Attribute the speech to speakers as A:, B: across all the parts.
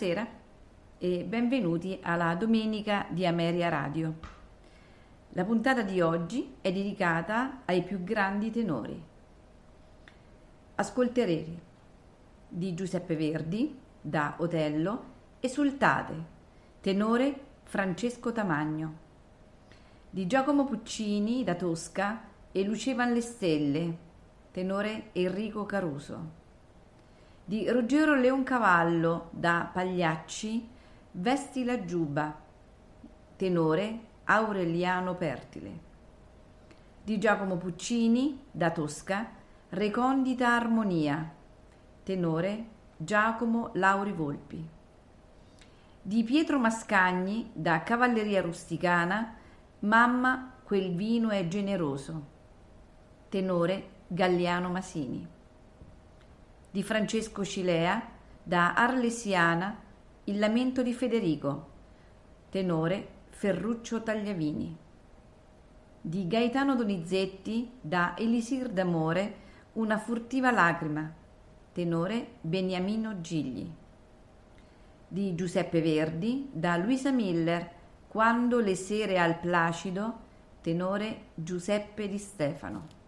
A: Buonasera e benvenuti alla Domenica di Ameria Radio. La puntata di oggi è dedicata ai più grandi tenori. Ascolterete di Giuseppe Verdi da Otello Esultate, tenore Francesco Tamagno, di Giacomo Puccini da Tosca e Lucevan le stelle, tenore Enrico Caruso di Ruggero Leoncavallo da Pagliacci, Vesti la giuba, tenore Aureliano Pertile. Di Giacomo Puccini da Tosca, Recondita armonia, tenore Giacomo Lauri Volpi. Di Pietro Mascagni da Cavalleria Rusticana, Mamma quel vino è generoso, tenore Galliano Masini di Francesco Cilea, da Arlesiana, Il lamento di Federico, tenore Ferruccio Tagliavini. Di Gaetano Donizetti, da Elisir d'amore, Una furtiva lacrima, tenore Beniamino Gigli. Di Giuseppe Verdi, da Luisa Miller, Quando le sere al Placido, tenore Giuseppe Di Stefano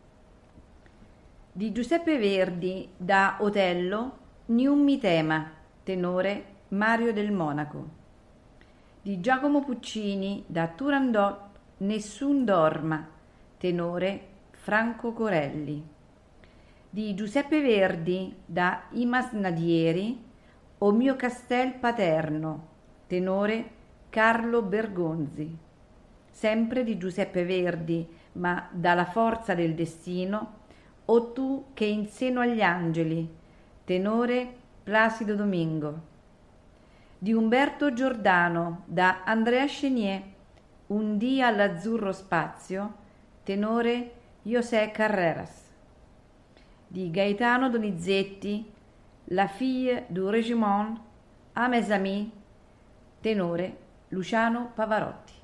A: di Giuseppe Verdi da Otello, Niummi tema, tenore Mario del Monaco. Di Giacomo Puccini da Turandot, Nessun dorma, tenore Franco Corelli. Di Giuseppe Verdi da Imas Nadieri, O mio castel paterno, tenore Carlo Bergonzi. Sempre di Giuseppe Verdi, ma dalla forza del destino, o tu che in seno agli angeli, tenore Placido Domingo. Di Umberto Giordano da Andrea Chenier, Un dia all'azzurro spazio, tenore José Carreras. Di Gaetano Donizetti, La fille du régiment, A mes amis, tenore Luciano Pavarotti.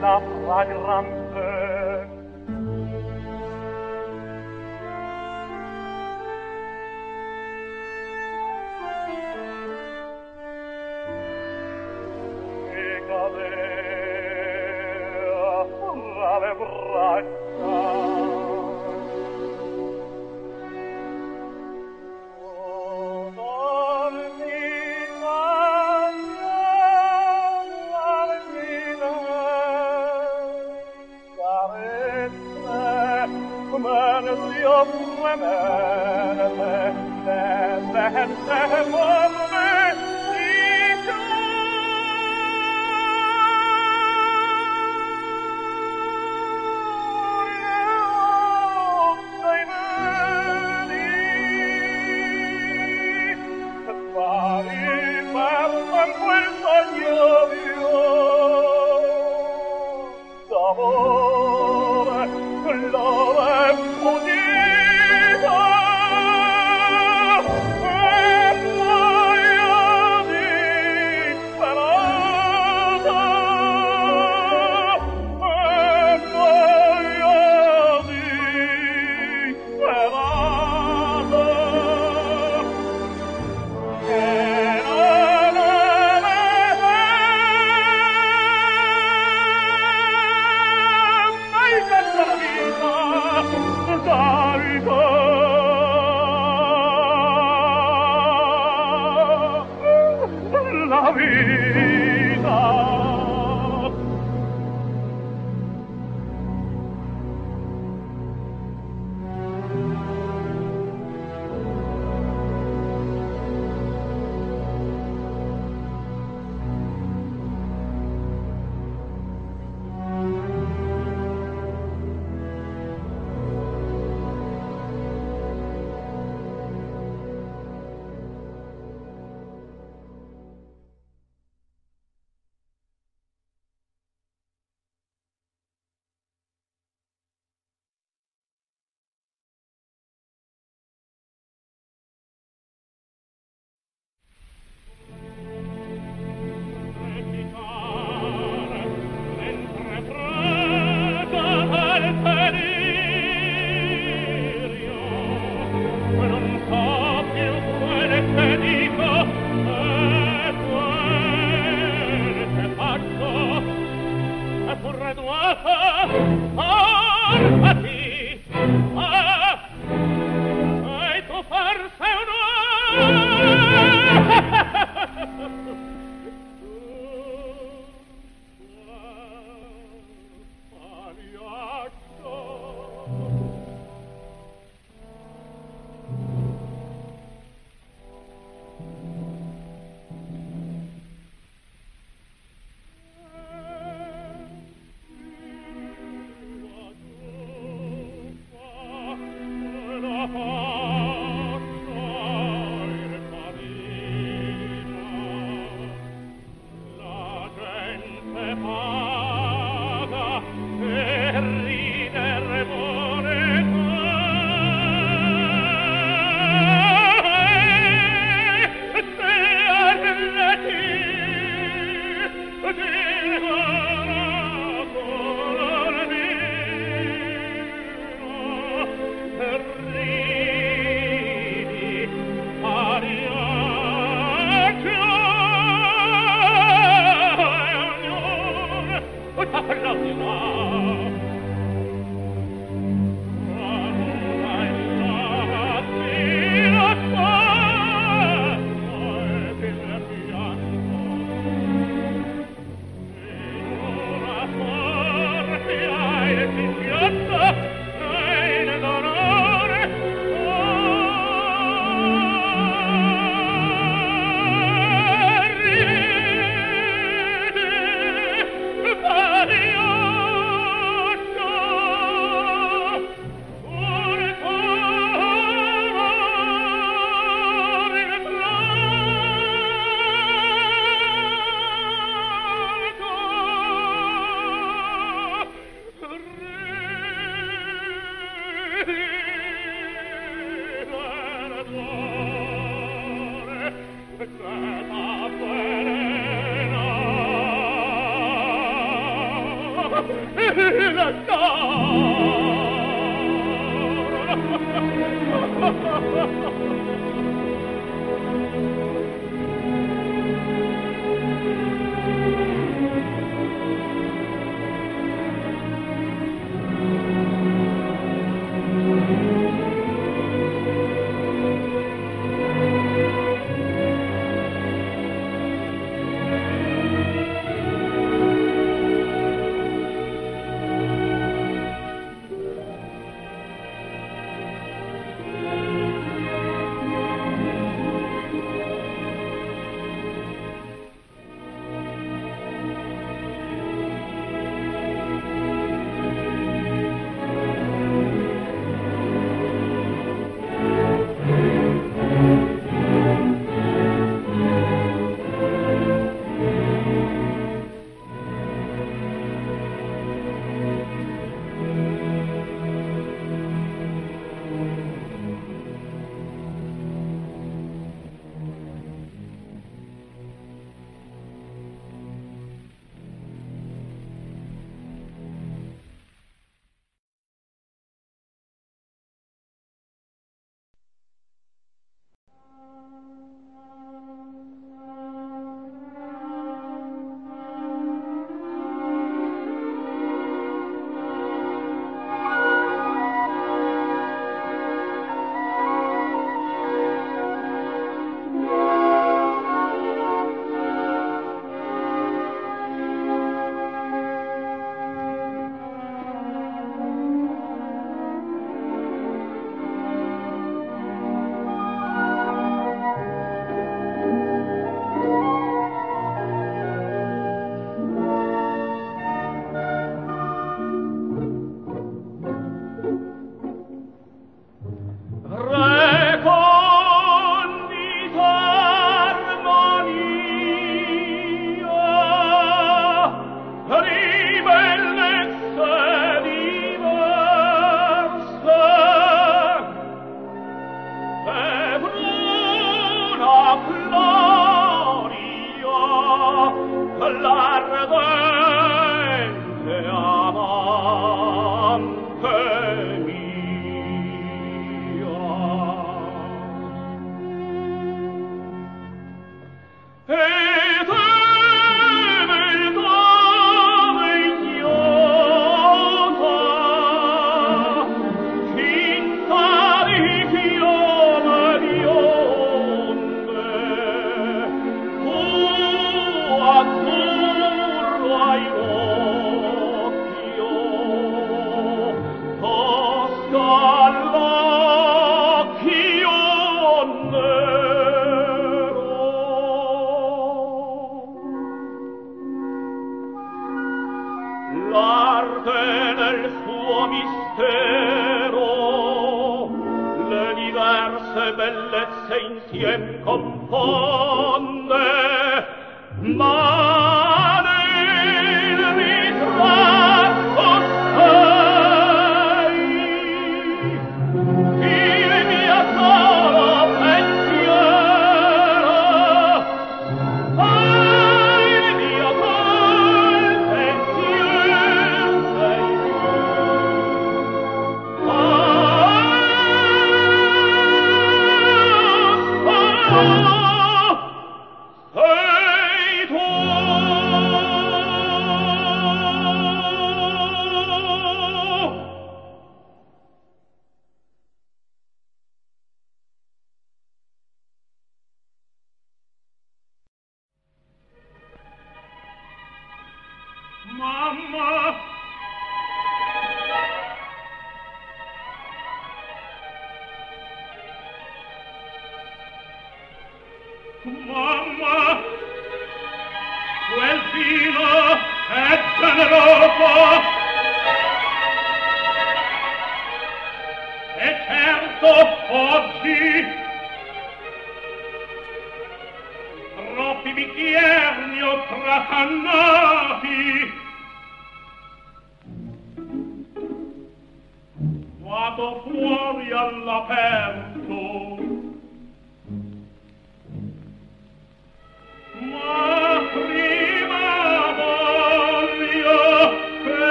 B: لفظة الرمز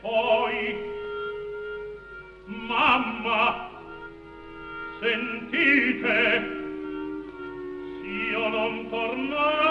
B: poi. Mamma sentite s'io non tornai.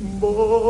B: morta.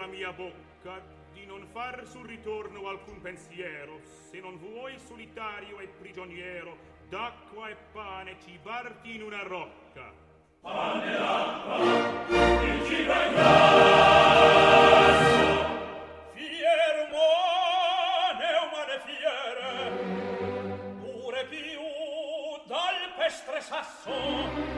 B: la mia bocca di non far
C: sul ritorno alcun pensiero se non vuoi solitario e prigioniero d'acqua e pane cibarti in una rocca.
D: Pane d'acqua il cibo è grasso
B: fiero umane umane fiere pure più dal pestre sasso.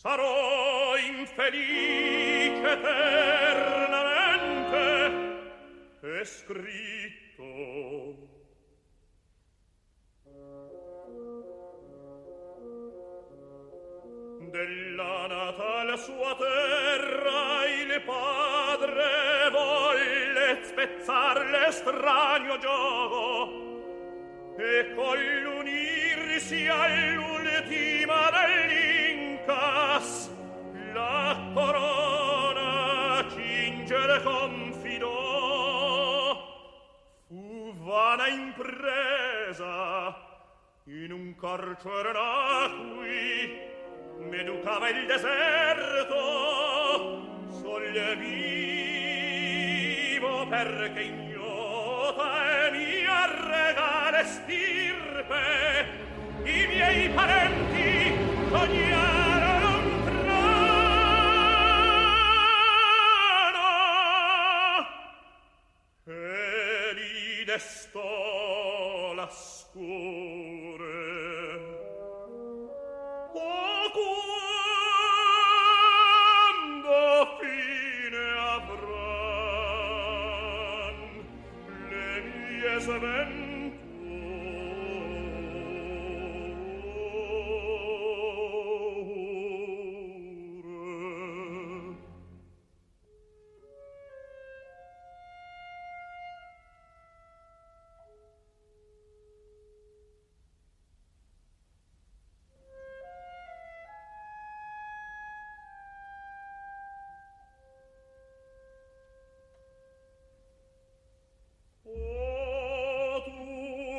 B: sarò infelice eternamente è scritto. Della natale sua terra il padre volle spezzar l'estranio giogo e coll'unirsi all'unir cor torna qui m'educava il deserto sollevivo perché ignota e mia regale stirpe. I miei parenti sognarono desto la scuola.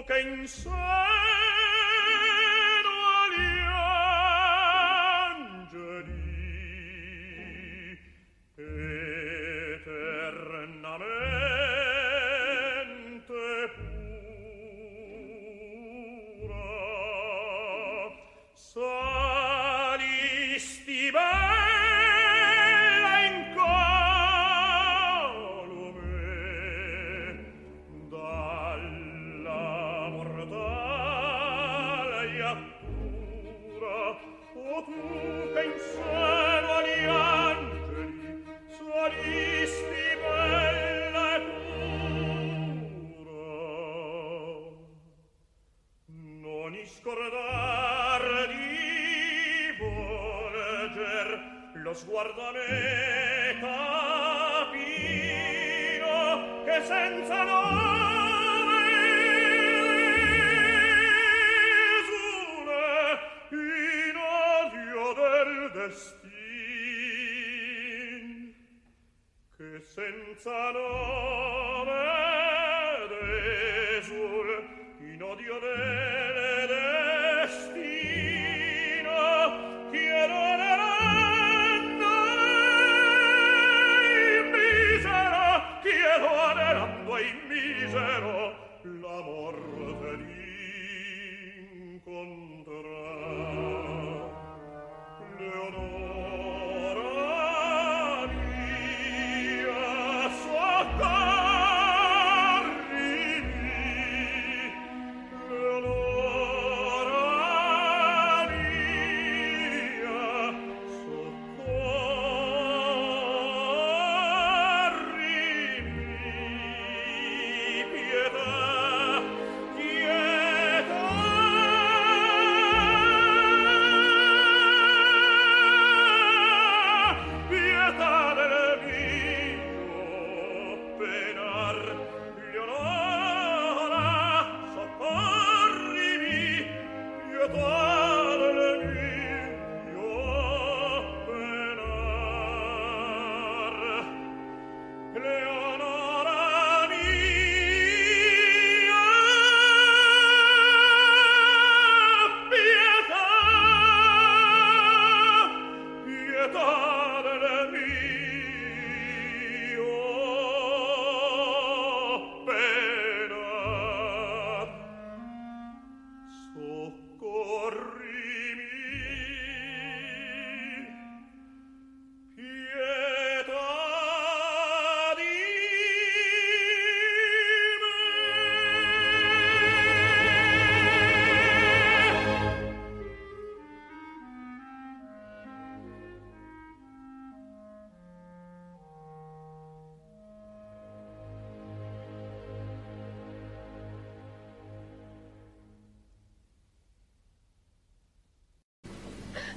B: che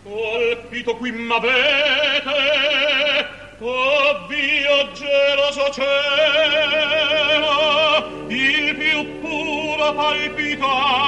B: colpito qui m'avete oh via geloso cielo il più puro palpitar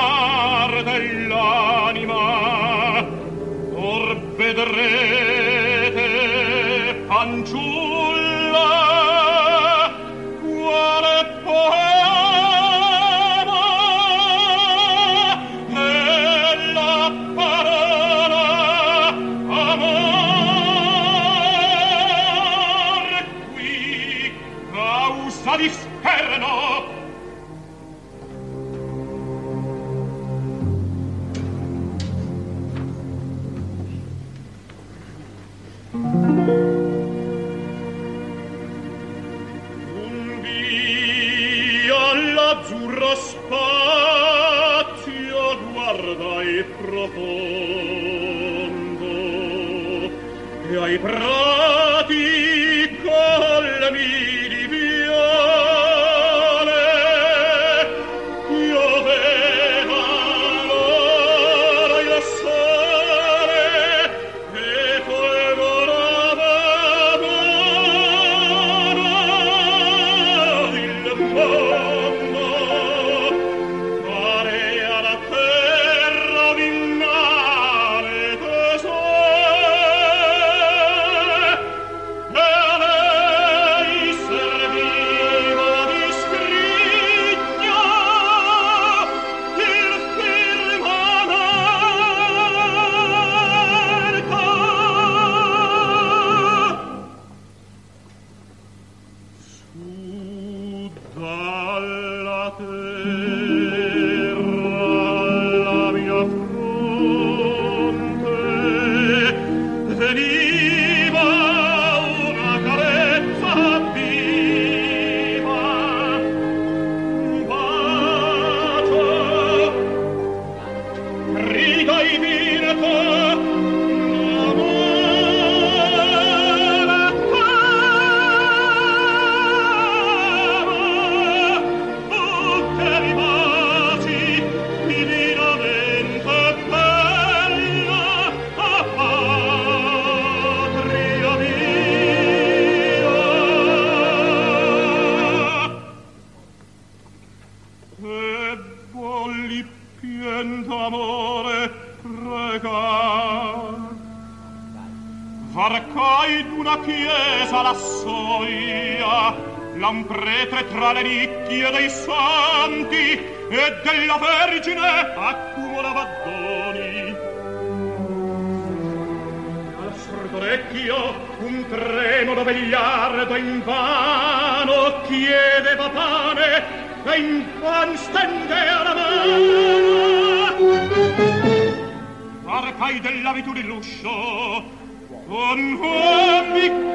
B: presa la soia là un tra le nicchie dei santi e della vergine accumulava doni. Al sordorecchio un tremolo vegliardo in vano chiedeva pane e in van stendea
A: la
E: mano.
B: Arcai
E: dell'abitud l'uscio
B: con uomini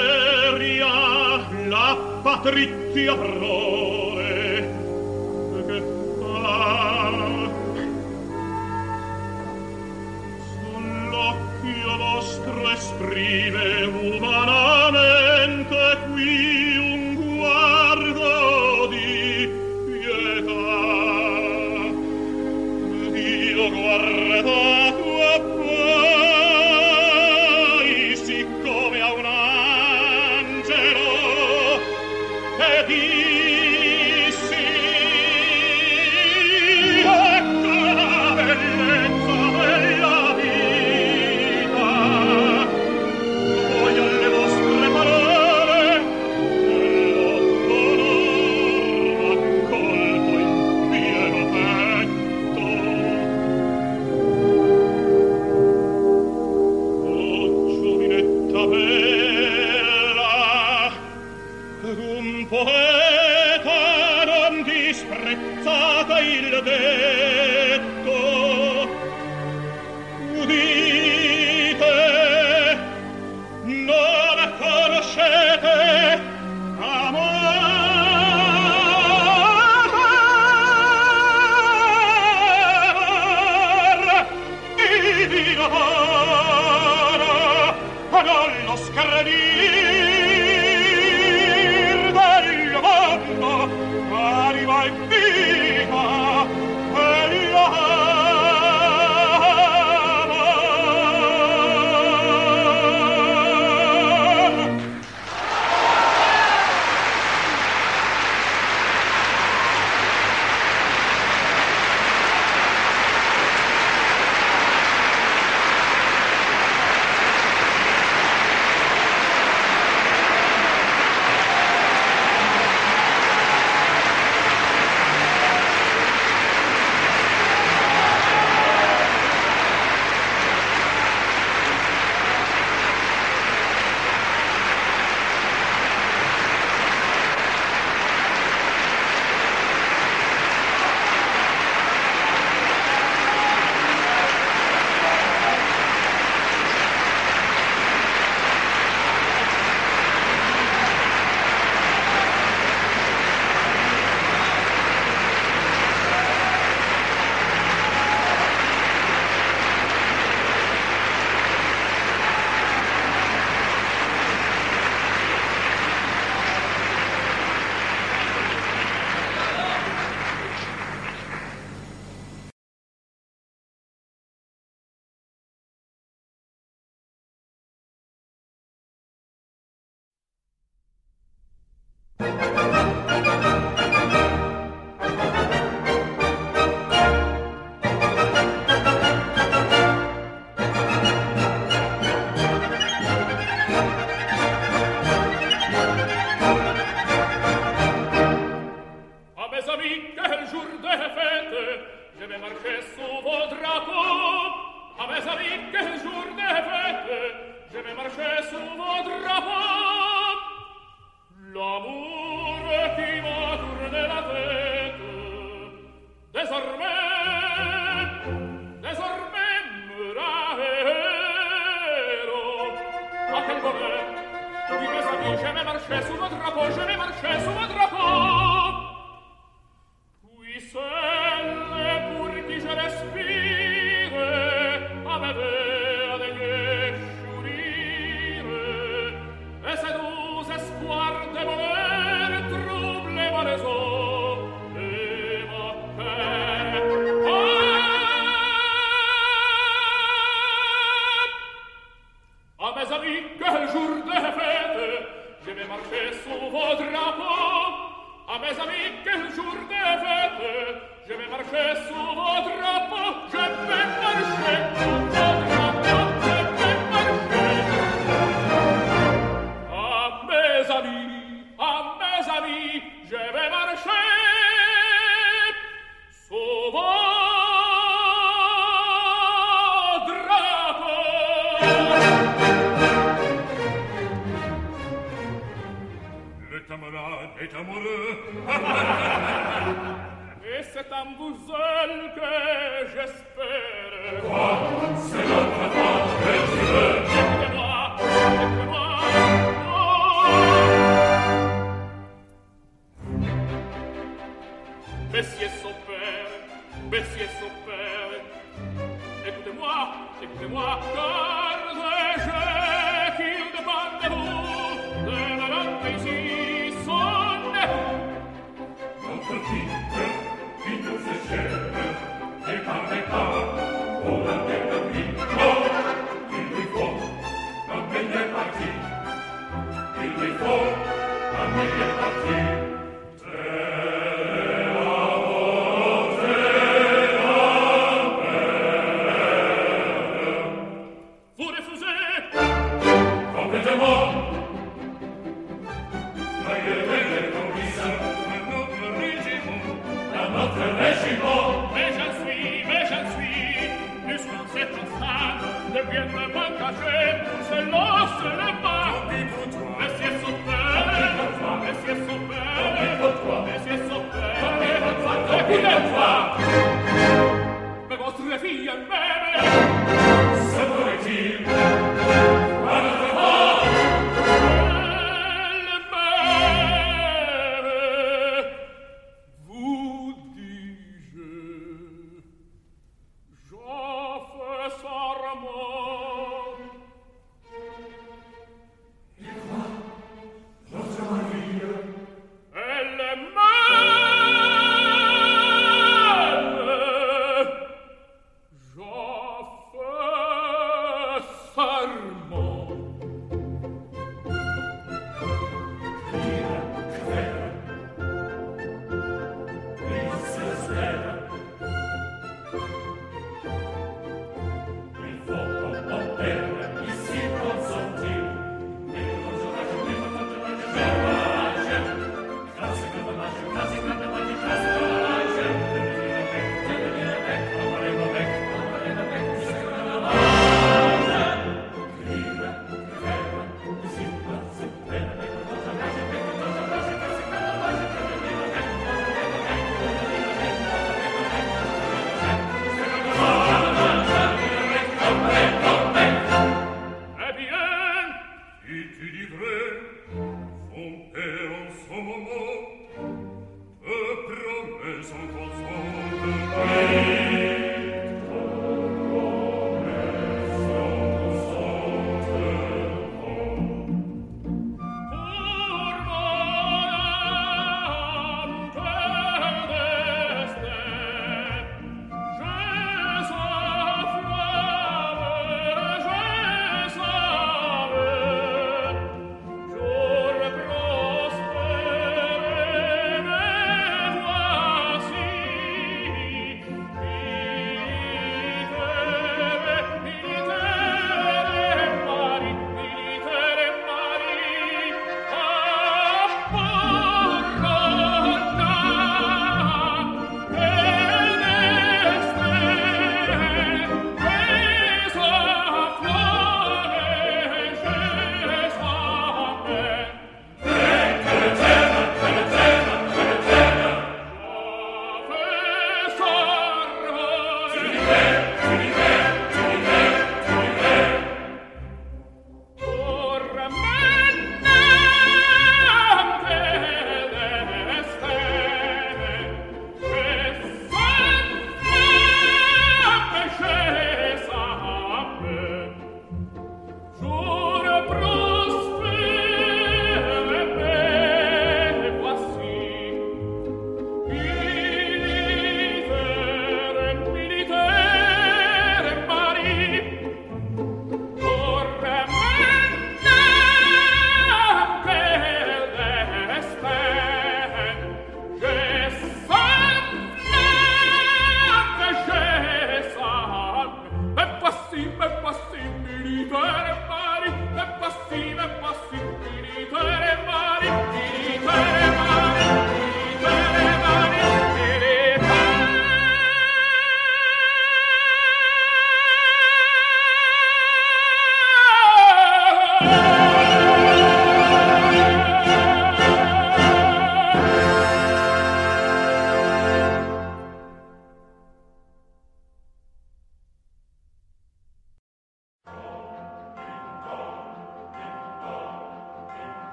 B: Patrizia Prore che fa? Sull'occhio vostro esprime umana